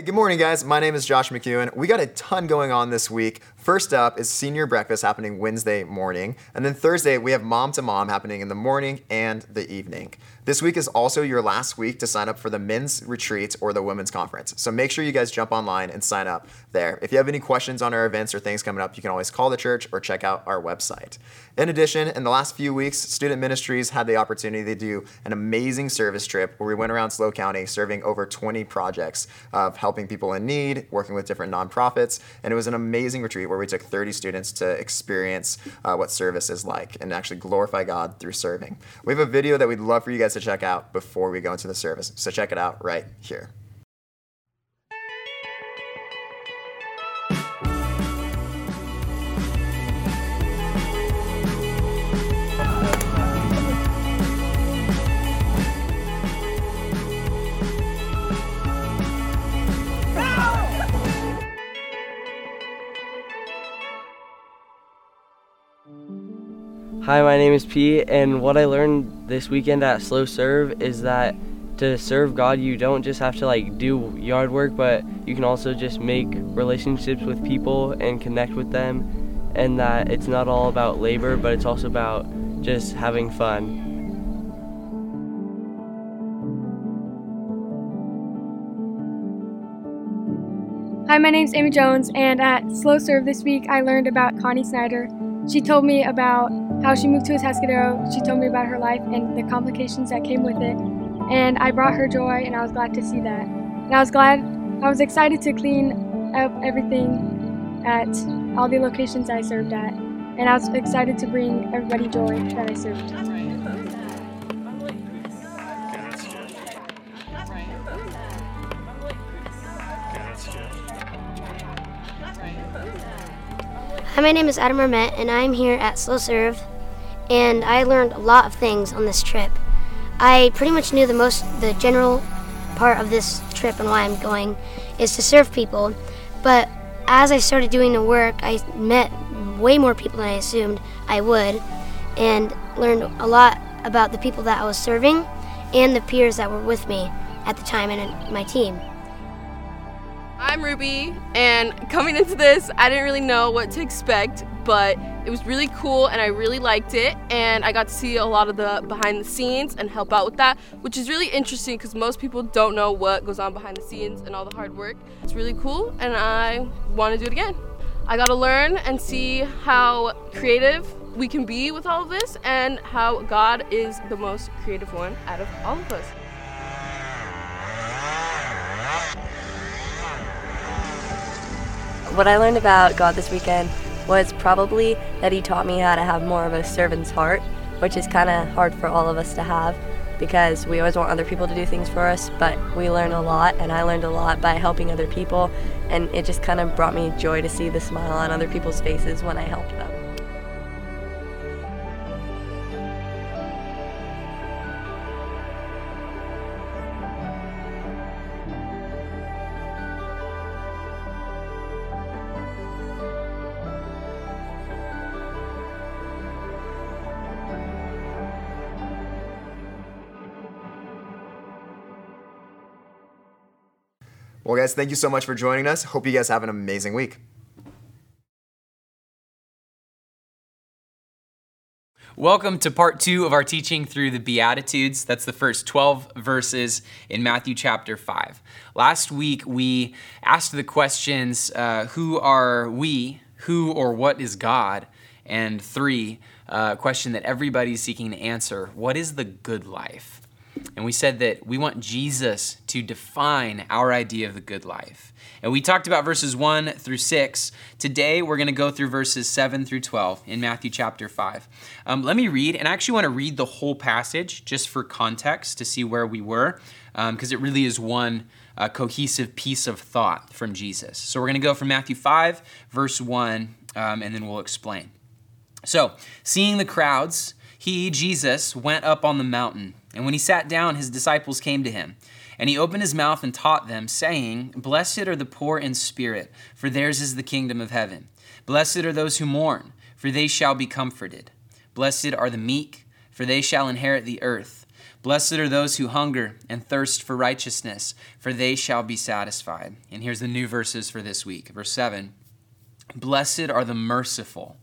Hey, good morning, guys. My name is Josh McEwen. We got a ton going on this week. First up is senior breakfast happening Wednesday morning. And then Thursday, we have mom to mom happening in the morning and the evening. This week is also your last week to sign up for the men's retreat or the women's conference. So make sure you guys jump online and sign up there. If you have any questions on our events or things coming up, you can always call the church or check out our website. In addition, in the last few weeks, Student Ministries had the opportunity to do an amazing service trip where we went around SLO County serving over 20 projects of helping people in need, working with different nonprofits, and it was an amazing retreat where we took 30 students to experience uh, what service is like and actually glorify God through serving. We have a video that we'd love for you guys to check out before we go into the service, so check it out right here. Hi, my name is P, and what I learned this weekend at SLO Serve is that to serve God, you don't just have to like do yard work, but you can also just make relationships with people and connect with them, and that it's not all about labor, but it's also about just having fun. Hi, my name's Amy Jones, and at SLO Serve this week, I learned about Connie Snyder. She told me about how she moved to Atascadero. She told me about her life and the complications that came with it. And I brought her joy, and I was glad to see that. And I was glad, I was excited to clean up everything at all the locations I served at. And I was excited to bring everybody joy that I served. Hi, my name is Adam Armet, and I'm here at SLO Serve, and I learned a lot of things on this trip. I pretty much knew the most, the general part of this trip and why I'm going is to serve people, but as I started doing the work, I met way more people than I assumed I would, and learned a lot about the people that I was serving and the peers that were with me at the time and my team. I'm Ruby, and coming into this, I didn't really know what to expect, but it was really cool and I really liked it. And I got to see a lot of the behind the scenes and help out with that, which is really interesting because most people don't know what goes on behind the scenes and all the hard work. It's really cool, and I want to do it again. I got to learn and see how creative we can be with all of this and how God is the most creative one out of all of us. What I learned about God this weekend was probably that He taught me how to have more of a servant's heart, which is kind of hard for all of us to have because we always want other people to do things for us, but we learn a lot, and I learned a lot by helping other people, and it just kind of brought me joy to see the smile on other people's faces when I helped them. Guys, thank you so much for joining us. Hope you guys have an amazing week. Welcome to part two of our teaching through the Beatitudes. That's the first 12 verses in Matthew chapter 5. Last week, we asked the questions uh, Who are we? Who or what is God? And three, a uh, question that everybody's seeking to answer What is the good life? And we said that we want Jesus to define our idea of the good life. And we talked about verses 1 through 6. Today, we're going to go through verses 7 through 12 in Matthew chapter 5. Um, let me read, and I actually want to read the whole passage just for context to see where we were, because um, it really is one uh, cohesive piece of thought from Jesus. So we're going to go from Matthew 5, verse 1, um, and then we'll explain. So, seeing the crowds, he, Jesus, went up on the mountain. And when he sat down, his disciples came to him. And he opened his mouth and taught them, saying, Blessed are the poor in spirit, for theirs is the kingdom of heaven. Blessed are those who mourn, for they shall be comforted. Blessed are the meek, for they shall inherit the earth. Blessed are those who hunger and thirst for righteousness, for they shall be satisfied. And here's the new verses for this week. Verse 7 Blessed are the merciful,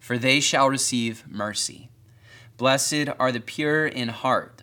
for they shall receive mercy. Blessed are the pure in heart,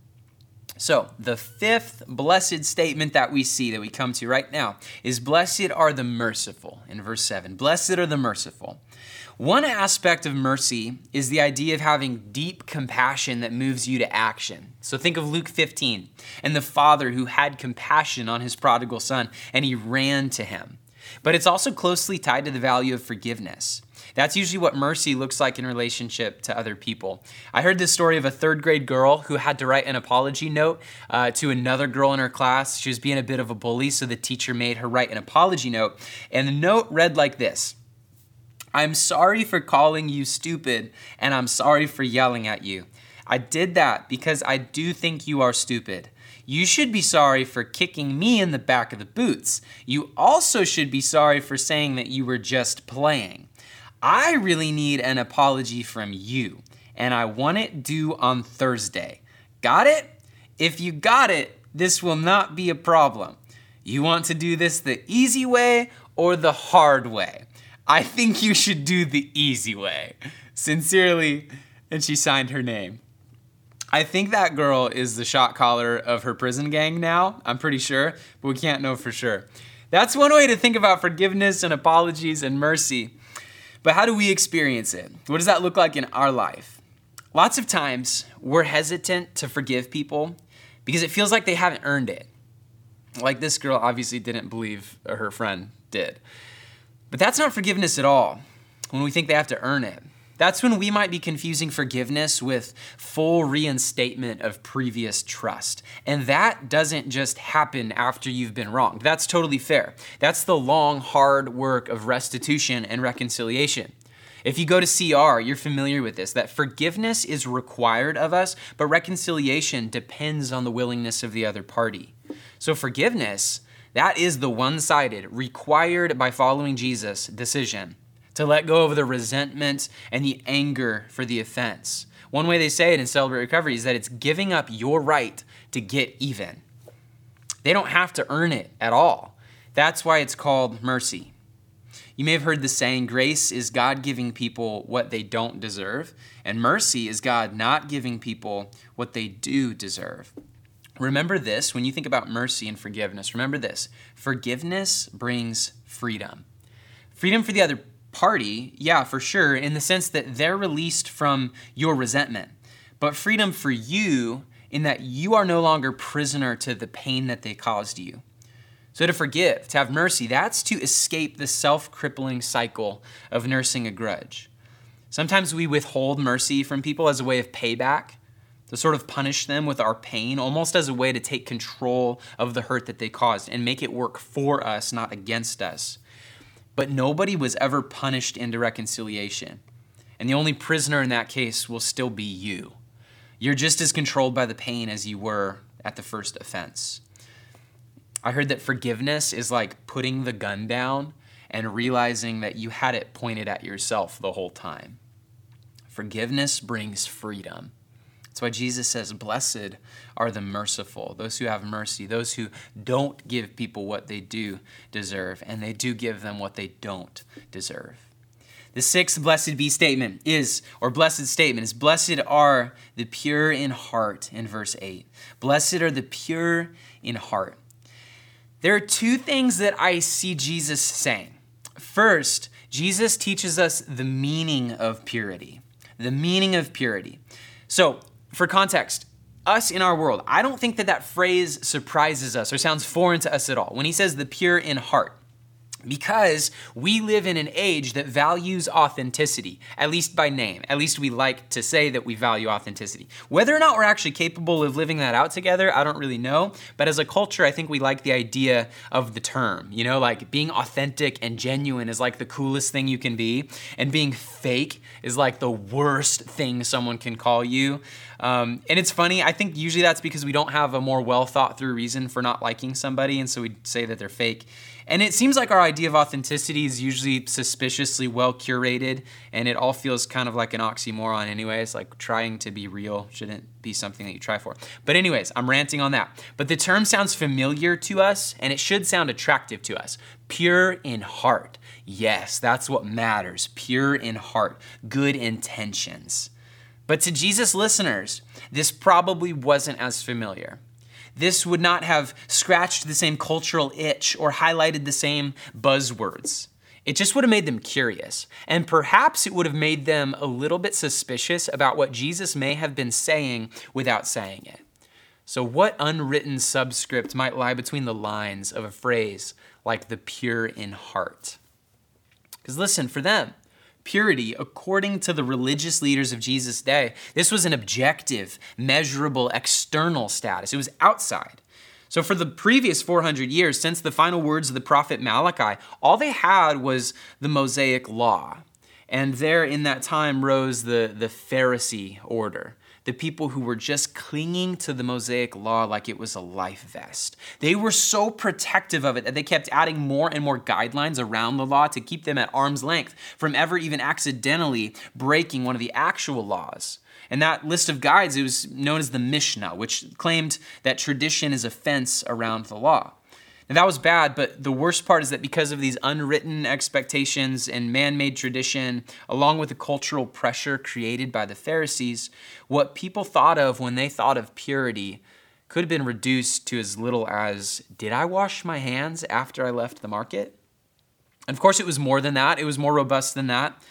So, the fifth blessed statement that we see that we come to right now is Blessed are the merciful in verse 7. Blessed are the merciful. One aspect of mercy is the idea of having deep compassion that moves you to action. So think of Luke 15 and the father who had compassion on his prodigal son and he ran to him. But it's also closely tied to the value of forgiveness. That's usually what mercy looks like in relationship to other people. I heard this story of a third grade girl who had to write an apology note uh, to another girl in her class. She was being a bit of a bully, so the teacher made her write an apology note. And the note read like this I'm sorry for calling you stupid, and I'm sorry for yelling at you. I did that because I do think you are stupid. You should be sorry for kicking me in the back of the boots. You also should be sorry for saying that you were just playing. I really need an apology from you, and I want it due on Thursday. Got it? If you got it, this will not be a problem. You want to do this the easy way or the hard way? I think you should do the easy way. Sincerely, and she signed her name. I think that girl is the shot caller of her prison gang now. I'm pretty sure, but we can't know for sure. That's one way to think about forgiveness and apologies and mercy. But how do we experience it? What does that look like in our life? Lots of times we're hesitant to forgive people because it feels like they haven't earned it. Like this girl obviously didn't believe her friend did. But that's not forgiveness at all when we think they have to earn it. That's when we might be confusing forgiveness with full reinstatement of previous trust. And that doesn't just happen after you've been wronged. That's totally fair. That's the long, hard work of restitution and reconciliation. If you go to CR, you're familiar with this that forgiveness is required of us, but reconciliation depends on the willingness of the other party. So, forgiveness, that is the one sided, required by following Jesus decision to let go of the resentment and the anger for the offense. One way they say it in Celebrate Recovery is that it's giving up your right to get even. They don't have to earn it at all. That's why it's called mercy. You may have heard the saying grace is God giving people what they don't deserve, and mercy is God not giving people what they do deserve. Remember this when you think about mercy and forgiveness. Remember this forgiveness brings freedom. Freedom for the other party, yeah, for sure, in the sense that they're released from your resentment. But freedom for you in that you are no longer prisoner to the pain that they caused you. So to forgive, to have mercy, that's to escape the self crippling cycle of nursing a grudge. Sometimes we withhold mercy from people as a way of payback, to sort of punish them with our pain, almost as a way to take control of the hurt that they caused and make it work for us, not against us. But nobody was ever punished into reconciliation. And the only prisoner in that case will still be you. You're just as controlled by the pain as you were at the first offense. I heard that forgiveness is like putting the gun down and realizing that you had it pointed at yourself the whole time. Forgiveness brings freedom. That's why Jesus says, Blessed are the merciful, those who have mercy, those who don't give people what they do deserve, and they do give them what they don't deserve. The sixth blessed be statement is, or blessed statement is, Blessed are the pure in heart, in verse 8. Blessed are the pure in heart. There are two things that I see Jesus saying. First, Jesus teaches us the meaning of purity. The meaning of purity. So, for context, us in our world, I don't think that that phrase surprises us or sounds foreign to us at all. When he says the pure in heart, because we live in an age that values authenticity, at least by name. At least we like to say that we value authenticity. Whether or not we're actually capable of living that out together, I don't really know. But as a culture, I think we like the idea of the term. You know, like being authentic and genuine is like the coolest thing you can be, and being fake is like the worst thing someone can call you. Um, and it's funny, I think usually that's because we don't have a more well thought through reason for not liking somebody, and so we say that they're fake. And it seems like our idea of authenticity is usually suspiciously well curated, and it all feels kind of like an oxymoron, anyways. Like trying to be real shouldn't be something that you try for. But, anyways, I'm ranting on that. But the term sounds familiar to us, and it should sound attractive to us. Pure in heart. Yes, that's what matters. Pure in heart. Good intentions. But to Jesus listeners, this probably wasn't as familiar. This would not have scratched the same cultural itch or highlighted the same buzzwords. It just would have made them curious. And perhaps it would have made them a little bit suspicious about what Jesus may have been saying without saying it. So, what unwritten subscript might lie between the lines of a phrase like the pure in heart? Because listen, for them, purity, according to the religious leaders of Jesus' day, this was an objective, measurable, external status. It was outside. So, for the previous 400 years, since the final words of the prophet Malachi, all they had was the Mosaic law. And there in that time rose the, the Pharisee order the people who were just clinging to the Mosaic law like it was a life vest. They were so protective of it that they kept adding more and more guidelines around the law to keep them at arm's length from ever even accidentally breaking one of the actual laws. And that list of guides, it was known as the Mishnah, which claimed that tradition is a fence around the law. And that was bad, but the worst part is that because of these unwritten expectations and man made tradition, along with the cultural pressure created by the Pharisees, what people thought of when they thought of purity could have been reduced to as little as Did I wash my hands after I left the market? And of course, it was more than that, it was more robust than that.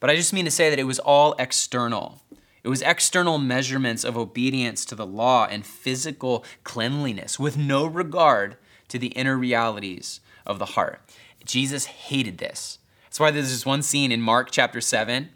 But I just mean to say that it was all external. It was external measurements of obedience to the law and physical cleanliness with no regard to the inner realities of the heart. Jesus hated this. That's why there's this one scene in Mark chapter 7.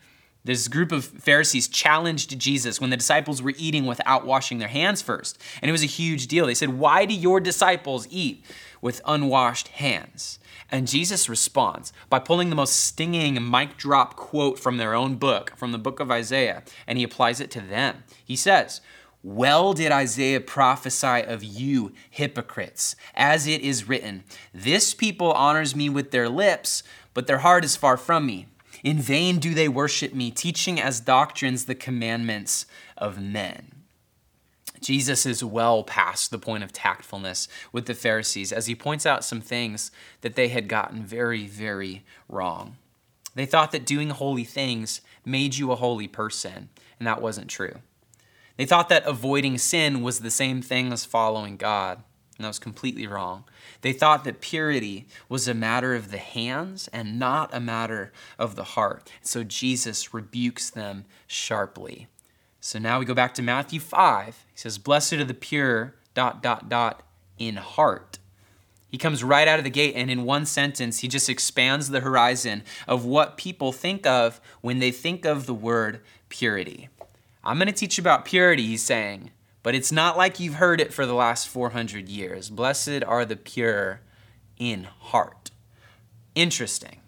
This group of Pharisees challenged Jesus when the disciples were eating without washing their hands first. And it was a huge deal. They said, Why do your disciples eat with unwashed hands? And Jesus responds by pulling the most stinging mic drop quote from their own book, from the book of Isaiah, and he applies it to them. He says, well did Isaiah prophesy of you, hypocrites, as it is written This people honors me with their lips, but their heart is far from me. In vain do they worship me, teaching as doctrines the commandments of men. Jesus is well past the point of tactfulness with the Pharisees as he points out some things that they had gotten very, very wrong. They thought that doing holy things made you a holy person, and that wasn't true. They thought that avoiding sin was the same thing as following God, and that was completely wrong. They thought that purity was a matter of the hands and not a matter of the heart. So Jesus rebukes them sharply. So now we go back to Matthew 5. He says, Blessed are the pure, dot, dot, dot, in heart. He comes right out of the gate, and in one sentence, he just expands the horizon of what people think of when they think of the word purity. I'm going to teach you about purity, he's saying, but it's not like you've heard it for the last 400 years. Blessed are the pure in heart. Interesting.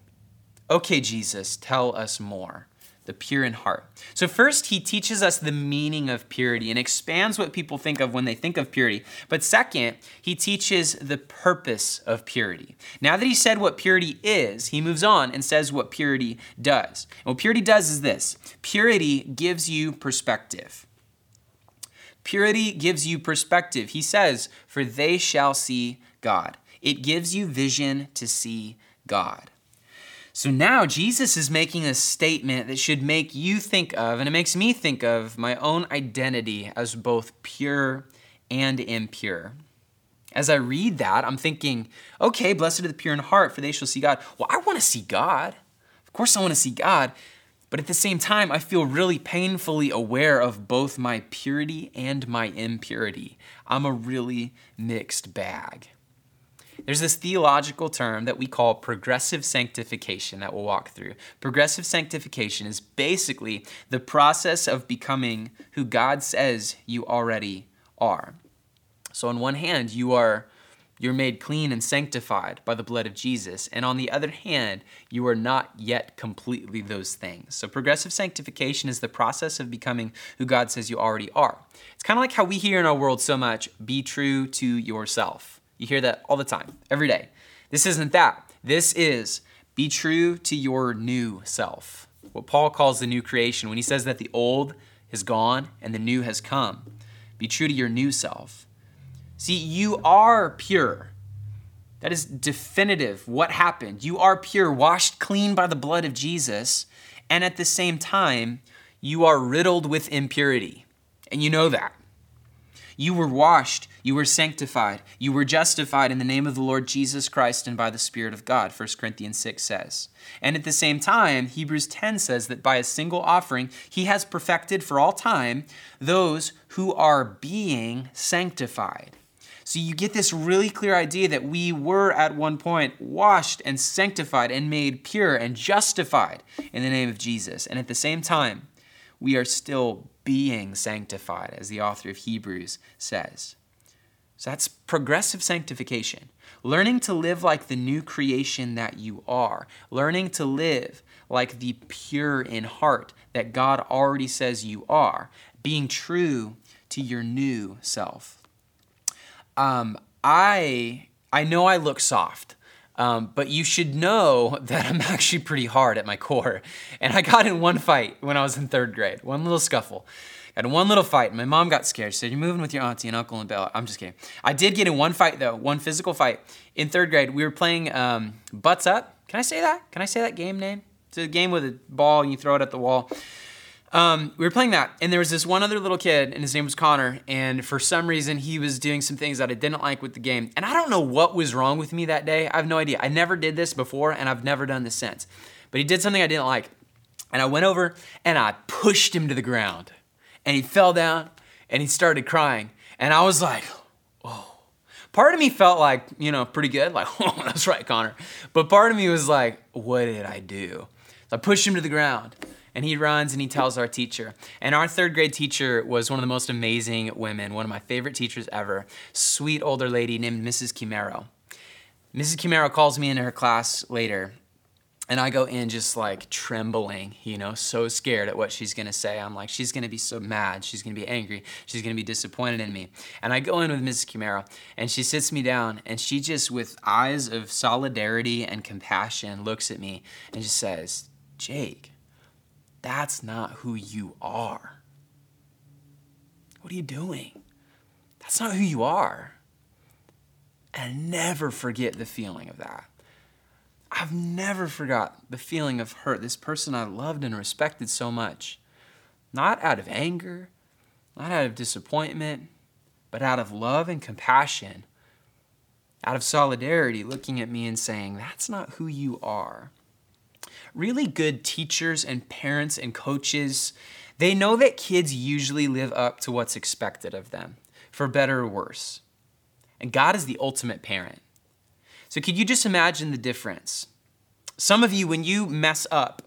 Okay, Jesus, tell us more the pure in heart. So, first, he teaches us the meaning of purity and expands what people think of when they think of purity. But second, he teaches the purpose of purity. Now that he said what purity is, he moves on and says what purity does. And what purity does is this purity gives you perspective. Purity gives you perspective. He says, For they shall see God. It gives you vision to see God. So now Jesus is making a statement that should make you think of, and it makes me think of, my own identity as both pure and impure. As I read that, I'm thinking, okay, blessed are the pure in heart, for they shall see God. Well, I want to see God. Of course, I want to see God. But at the same time, I feel really painfully aware of both my purity and my impurity. I'm a really mixed bag. There's this theological term that we call progressive sanctification that we'll walk through. Progressive sanctification is basically the process of becoming who God says you already are. So, on one hand, you are you're made clean and sanctified by the blood of Jesus. And on the other hand, you are not yet completely those things. So, progressive sanctification is the process of becoming who God says you already are. It's kind of like how we hear in our world so much be true to yourself. You hear that all the time, every day. This isn't that. This is be true to your new self. What Paul calls the new creation when he says that the old is gone and the new has come. Be true to your new self. See, you are pure. That is definitive. What happened? You are pure, washed clean by the blood of Jesus, and at the same time, you are riddled with impurity. And you know that. You were washed, you were sanctified, you were justified in the name of the Lord Jesus Christ and by the Spirit of God, 1 Corinthians 6 says. And at the same time, Hebrews 10 says that by a single offering, he has perfected for all time those who are being sanctified. So you get this really clear idea that we were at one point washed and sanctified and made pure and justified in the name of Jesus. And at the same time, we are still being sanctified, as the author of Hebrews says. So that's progressive sanctification. Learning to live like the new creation that you are. Learning to live like the pure in heart that God already says you are. Being true to your new self. Um, I I know I look soft, um, but you should know that I'm actually pretty hard at my core. And I got in one fight when I was in third grade, one little scuffle. Got in one little fight, and my mom got scared. She said, You're moving with your auntie and uncle and Bella. I'm just kidding. I did get in one fight, though, one physical fight. In third grade, we were playing um, Butts Up. Can I say that? Can I say that game name? It's a game with a ball, and you throw it at the wall. Um, we were playing that, and there was this one other little kid, and his name was Connor. And for some reason, he was doing some things that I didn't like with the game. And I don't know what was wrong with me that day. I have no idea. I never did this before, and I've never done this since. But he did something I didn't like. And I went over and I pushed him to the ground. And he fell down and he started crying. And I was like, oh. Part of me felt like, you know, pretty good. Like, oh, that's right, Connor. But part of me was like, what did I do? So I pushed him to the ground and he runs and he tells our teacher. And our third grade teacher was one of the most amazing women, one of my favorite teachers ever, sweet older lady named Mrs. Kimero. Mrs. Kimero calls me into her class later, and I go in just like trembling, you know, so scared at what she's gonna say. I'm like, she's gonna be so mad, she's gonna be angry, she's gonna be disappointed in me. And I go in with Mrs. Kimero, and she sits me down, and she just, with eyes of solidarity and compassion, looks at me and just says, Jake, that's not who you are. What are you doing? That's not who you are. And never forget the feeling of that. I've never forgot the feeling of hurt. This person I loved and respected so much. Not out of anger, not out of disappointment, but out of love and compassion, out of solidarity, looking at me and saying, That's not who you are really good teachers and parents and coaches, they know that kids usually live up to what's expected of them, for better or worse. And God is the ultimate parent. So, could you just imagine the difference? Some of you, when you mess up,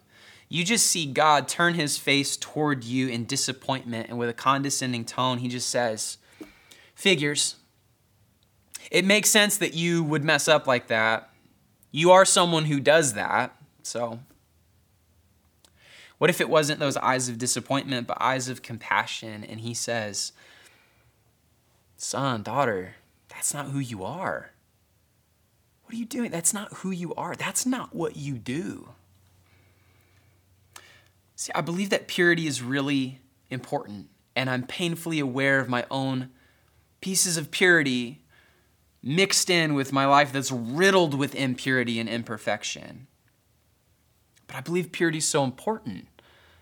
you just see God turn his face toward you in disappointment, and with a condescending tone, he just says, Figures. It makes sense that you would mess up like that. You are someone who does that, so what if it wasn't those eyes of disappointment, but eyes of compassion? And he says, Son, daughter, that's not who you are. What are you doing? That's not who you are. That's not what you do. See, I believe that purity is really important, and I'm painfully aware of my own pieces of purity mixed in with my life that's riddled with impurity and imperfection. But I believe purity is so important.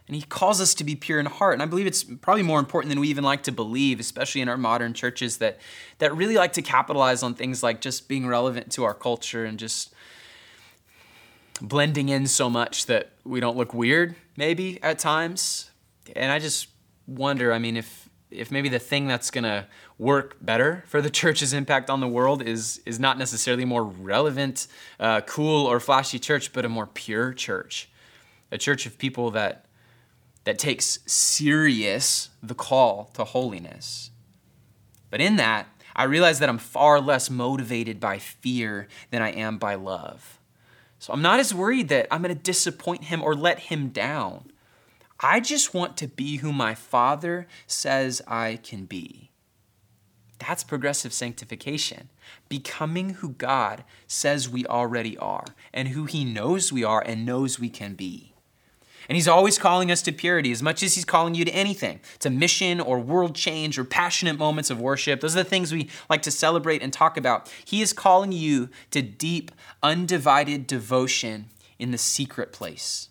And he calls us to be pure in heart. And I believe it's probably more important than we even like to believe, especially in our modern churches that, that really like to capitalize on things like just being relevant to our culture and just blending in so much that we don't look weird, maybe at times. And I just wonder, I mean, if if maybe the thing that's going to work better for the church's impact on the world is, is not necessarily more relevant, uh, cool, or flashy church, but a more pure church. A church of people that, that takes serious the call to holiness. But in that, I realize that I'm far less motivated by fear than I am by love. So I'm not as worried that I'm going to disappoint him or let him down. I just want to be who my Father says I can be. That's progressive sanctification, becoming who God says we already are and who He knows we are and knows we can be. And He's always calling us to purity as much as He's calling you to anything to mission or world change or passionate moments of worship. Those are the things we like to celebrate and talk about. He is calling you to deep, undivided devotion in the secret place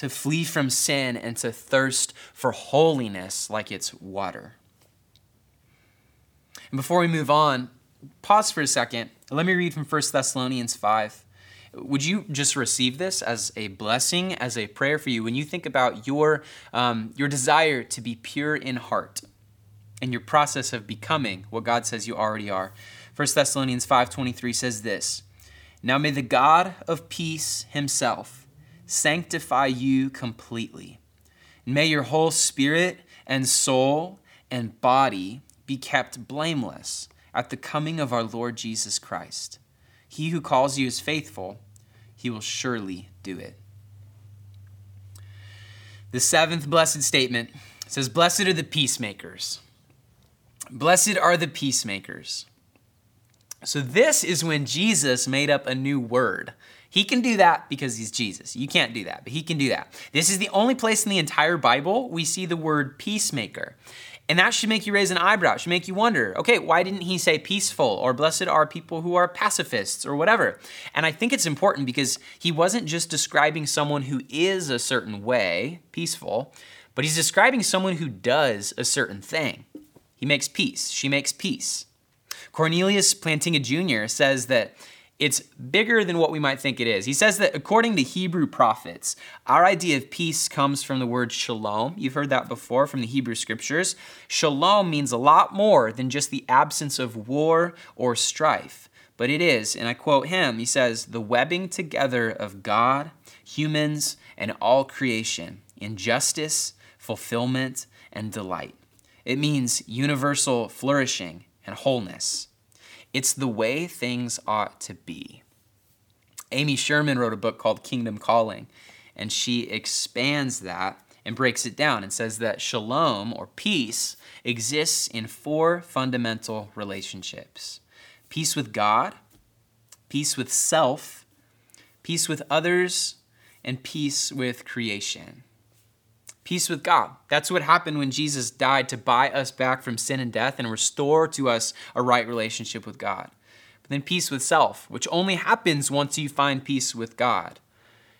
to flee from sin and to thirst for holiness like it's water. And before we move on, pause for a second. Let me read from 1 Thessalonians 5. Would you just receive this as a blessing, as a prayer for you when you think about your, um, your desire to be pure in heart and your process of becoming what God says you already are? 1 Thessalonians 5:23 says this: "Now may the God of peace himself sanctify you completely. May your whole spirit and soul and body be kept blameless at the coming of our Lord Jesus Christ. He who calls you is faithful, he will surely do it. The seventh blessed statement says, Blessed are the peacemakers. Blessed are the peacemakers. So, this is when Jesus made up a new word he can do that because he's Jesus. You can't do that, but he can do that. This is the only place in the entire Bible we see the word peacemaker. And that should make you raise an eyebrow. It should make you wonder, okay, why didn't he say peaceful or blessed are people who are pacifists or whatever? And I think it's important because he wasn't just describing someone who is a certain way, peaceful, but he's describing someone who does a certain thing. He makes peace. She makes peace. Cornelius Plantinga Jr. says that it's bigger than what we might think it is. He says that according to Hebrew prophets, our idea of peace comes from the word shalom. You've heard that before from the Hebrew scriptures. Shalom means a lot more than just the absence of war or strife. But it is, and I quote him, he says, the webbing together of God, humans, and all creation in justice, fulfillment, and delight. It means universal flourishing and wholeness. It's the way things ought to be. Amy Sherman wrote a book called Kingdom Calling, and she expands that and breaks it down and says that shalom or peace exists in four fundamental relationships peace with God, peace with self, peace with others, and peace with creation peace with God. That's what happened when Jesus died to buy us back from sin and death and restore to us a right relationship with God. But then peace with self, which only happens once you find peace with God.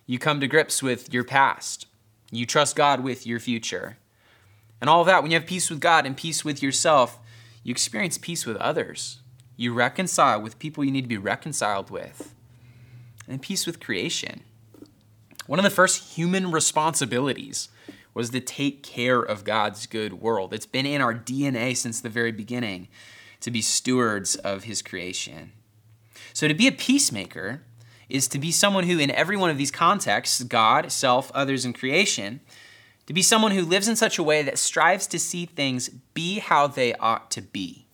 You come to grips with your past. You trust God with your future. And all of that, when you have peace with God and peace with yourself, you experience peace with others. You reconcile with people you need to be reconciled with. And peace with creation. One of the first human responsibilities was to take care of God's good world. It's been in our DNA since the very beginning to be stewards of his creation. So to be a peacemaker is to be someone who, in every one of these contexts God, self, others, and creation to be someone who lives in such a way that strives to see things be how they ought to be.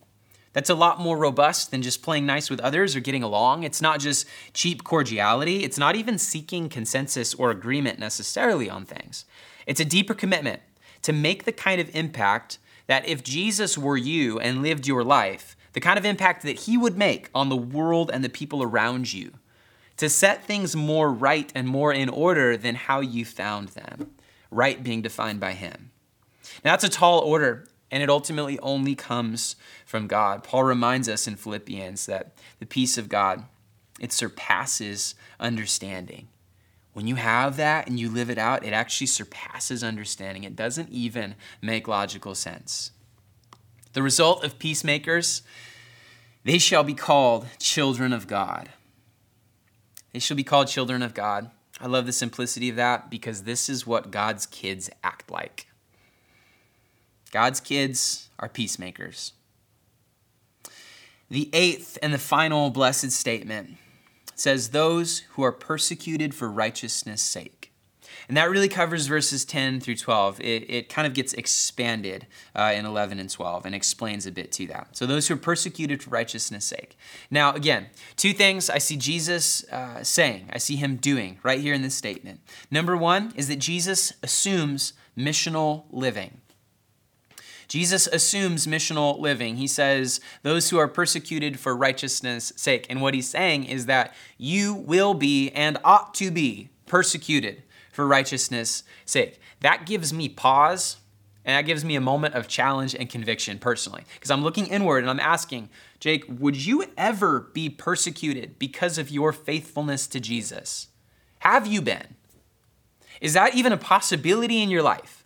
That's a lot more robust than just playing nice with others or getting along. It's not just cheap cordiality. It's not even seeking consensus or agreement necessarily on things. It's a deeper commitment to make the kind of impact that if Jesus were you and lived your life, the kind of impact that he would make on the world and the people around you, to set things more right and more in order than how you found them, right being defined by him. Now, that's a tall order, and it ultimately only comes from God. Paul reminds us in Philippians that the peace of God, it surpasses understanding. When you have that and you live it out, it actually surpasses understanding. It doesn't even make logical sense. The result of peacemakers, they shall be called children of God. They shall be called children of God. I love the simplicity of that because this is what God's kids act like. God's kids are peacemakers. The eighth and the final blessed statement says, Those who are persecuted for righteousness' sake. And that really covers verses 10 through 12. It, it kind of gets expanded uh, in 11 and 12 and explains a bit to that. So, those who are persecuted for righteousness' sake. Now, again, two things I see Jesus uh, saying, I see him doing right here in this statement. Number one is that Jesus assumes missional living. Jesus assumes missional living. He says, Those who are persecuted for righteousness' sake. And what he's saying is that you will be and ought to be persecuted for righteousness' sake. That gives me pause and that gives me a moment of challenge and conviction personally. Because I'm looking inward and I'm asking, Jake, would you ever be persecuted because of your faithfulness to Jesus? Have you been? Is that even a possibility in your life?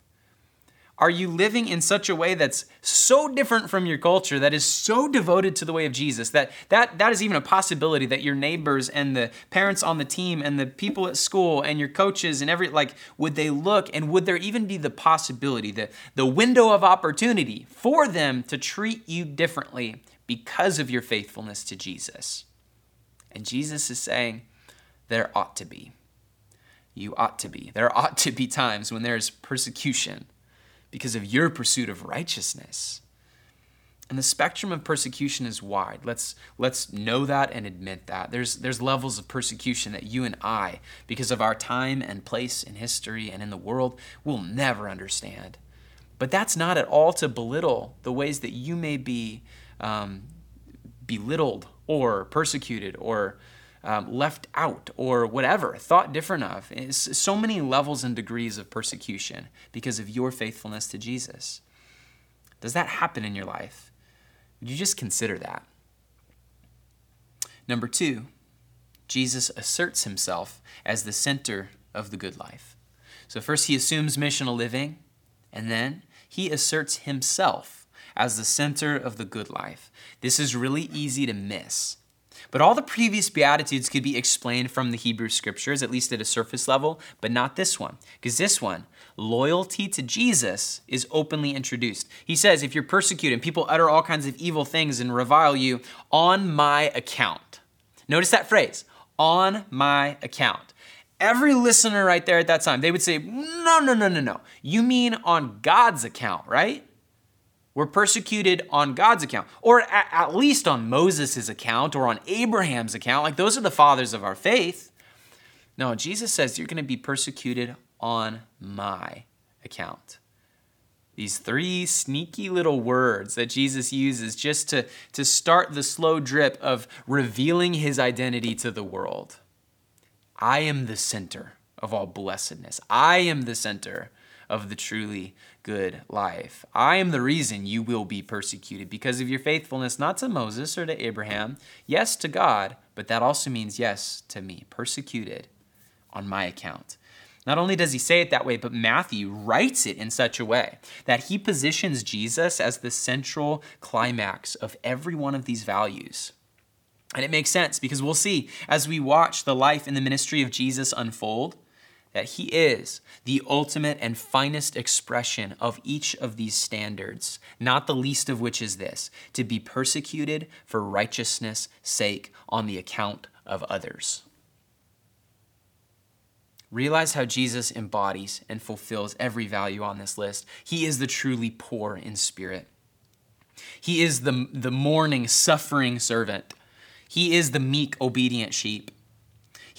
Are you living in such a way that's so different from your culture, that is so devoted to the way of Jesus, that that, that is even a possibility that your neighbors and the parents on the team and the people at school and your coaches and every, like, would they look and would there even be the possibility, the, the window of opportunity for them to treat you differently because of your faithfulness to Jesus? And Jesus is saying, there ought to be. You ought to be. There ought to be times when there's persecution because of your pursuit of righteousness. And the spectrum of persecution is wide. Let's, let's know that and admit that. There's, there's levels of persecution that you and I, because of our time and place in history and in the world, will never understand. But that's not at all to belittle the ways that you may be um, belittled or persecuted or um, left out or whatever, thought different of. It's so many levels and degrees of persecution because of your faithfulness to Jesus. Does that happen in your life? Would you just consider that? Number two, Jesus asserts himself as the center of the good life. So, first, he assumes missional living, and then he asserts himself as the center of the good life. This is really easy to miss but all the previous Beatitudes could be explained from the Hebrew scriptures, at least at a surface level, but not this one. Because this one, loyalty to Jesus, is openly introduced. He says, if you're persecuted and people utter all kinds of evil things and revile you on my account. Notice that phrase, on my account. Every listener right there at that time, they would say, no, no, no, no, no. You mean on God's account, right? We're persecuted on God's account, or at, least on Moses' account or on Abraham's account. Like those are the fathers of our faith. No, Jesus says you're going to be persecuted on my account. These three sneaky little words that Jesus uses just to, to start the slow drip of revealing his identity to the world. I am the center of all blessedness. I am the center of the truly good life. I am the reason you will be persecuted because of your faithfulness, not to Moses or to Abraham, yes to God, but that also means yes to me, persecuted on my account. Not only does he say it that way, but Matthew writes it in such a way that he positions Jesus as the central climax of every one of these values. And it makes sense because we'll see as we watch the life and the ministry of Jesus unfold that He is the ultimate and finest expression of each of these standards, not the least of which is this to be persecuted for righteousness' sake on the account of others. Realize how Jesus embodies and fulfills every value on this list. He is the truly poor in spirit. He is the, the mourning, suffering servant. He is the meek, obedient sheep.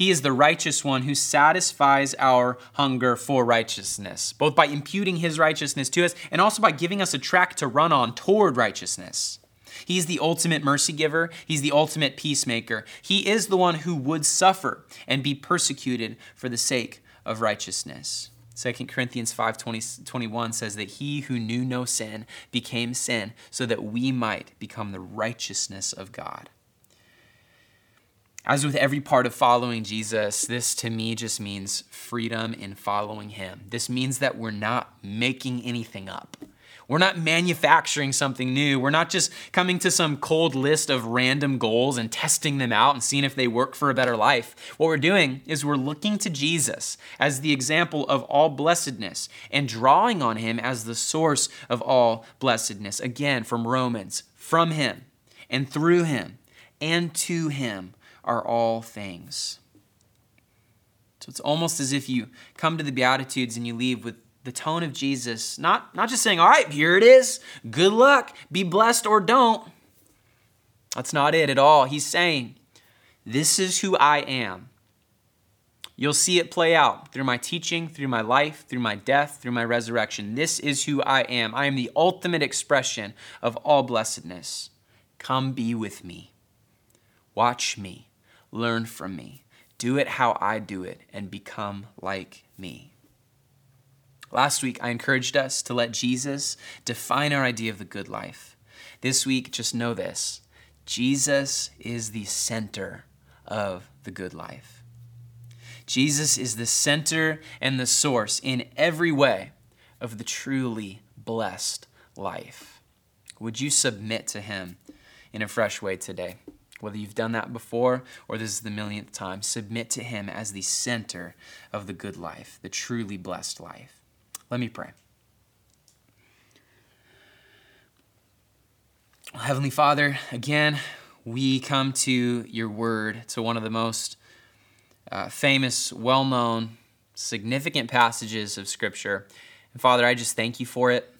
He is the righteous one who satisfies our hunger for righteousness, both by imputing his righteousness to us and also by giving us a track to run on toward righteousness. He's the ultimate mercy giver. He's the ultimate peacemaker. He is the one who would suffer and be persecuted for the sake of righteousness. 2 Corinthians 5 20, 21 says that he who knew no sin became sin so that we might become the righteousness of God. As with every part of following Jesus, this to me just means freedom in following him. This means that we're not making anything up. We're not manufacturing something new. We're not just coming to some cold list of random goals and testing them out and seeing if they work for a better life. What we're doing is we're looking to Jesus as the example of all blessedness and drawing on him as the source of all blessedness. Again, from Romans, from him and through him and to him are all things. So it's almost as if you come to the Beatitudes and you leave with the tone of Jesus, not, not just saying, all right, here it is, good luck, be blessed or don't. That's not it at all. He's saying, this is who I am. You'll see it play out through my teaching, through my life, through my death, through my resurrection. This is who I am. I am the ultimate expression of all blessedness. Come be with me. Watch me. Learn from me. Do it how I do it and become like me. Last week, I encouraged us to let Jesus define our idea of the good life. This week, just know this Jesus is the center of the good life. Jesus is the center and the source in every way of the truly blessed life. Would you submit to him in a fresh way today? Whether you've done that before or this is the millionth time, submit to him as the center of the good life, the truly blessed life. Let me pray. Heavenly Father, again, we come to your word, to one of the most uh, famous, well known, significant passages of Scripture. And Father, I just thank you for it.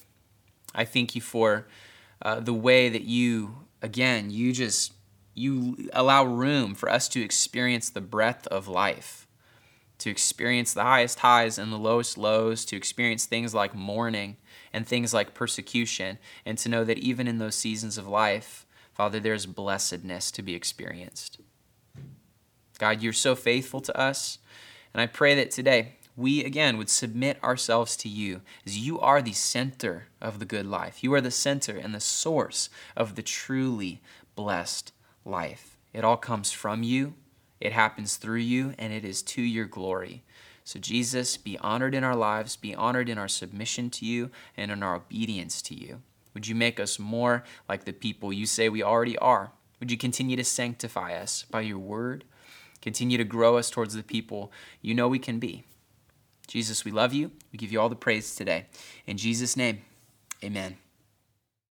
I thank you for uh, the way that you, again, you just you allow room for us to experience the breadth of life to experience the highest highs and the lowest lows, to experience things like mourning and things like persecution, and to know that even in those seasons of life, Father, there's blessedness to be experienced. God, you're so faithful to us, and I pray that today we again would submit ourselves to you as you are the center of the good life. You are the center and the source of the truly blessed life. It all comes from you it happens through you, and it is to your glory. So, Jesus, be honored in our lives, be honored in our submission to you and in our obedience to you. Would you make us more like the people you say we already are? Would you continue to sanctify us by your word? Continue to grow us towards the people you know we can be. Jesus, we love you. We give you all the praise today. In Jesus' name, amen.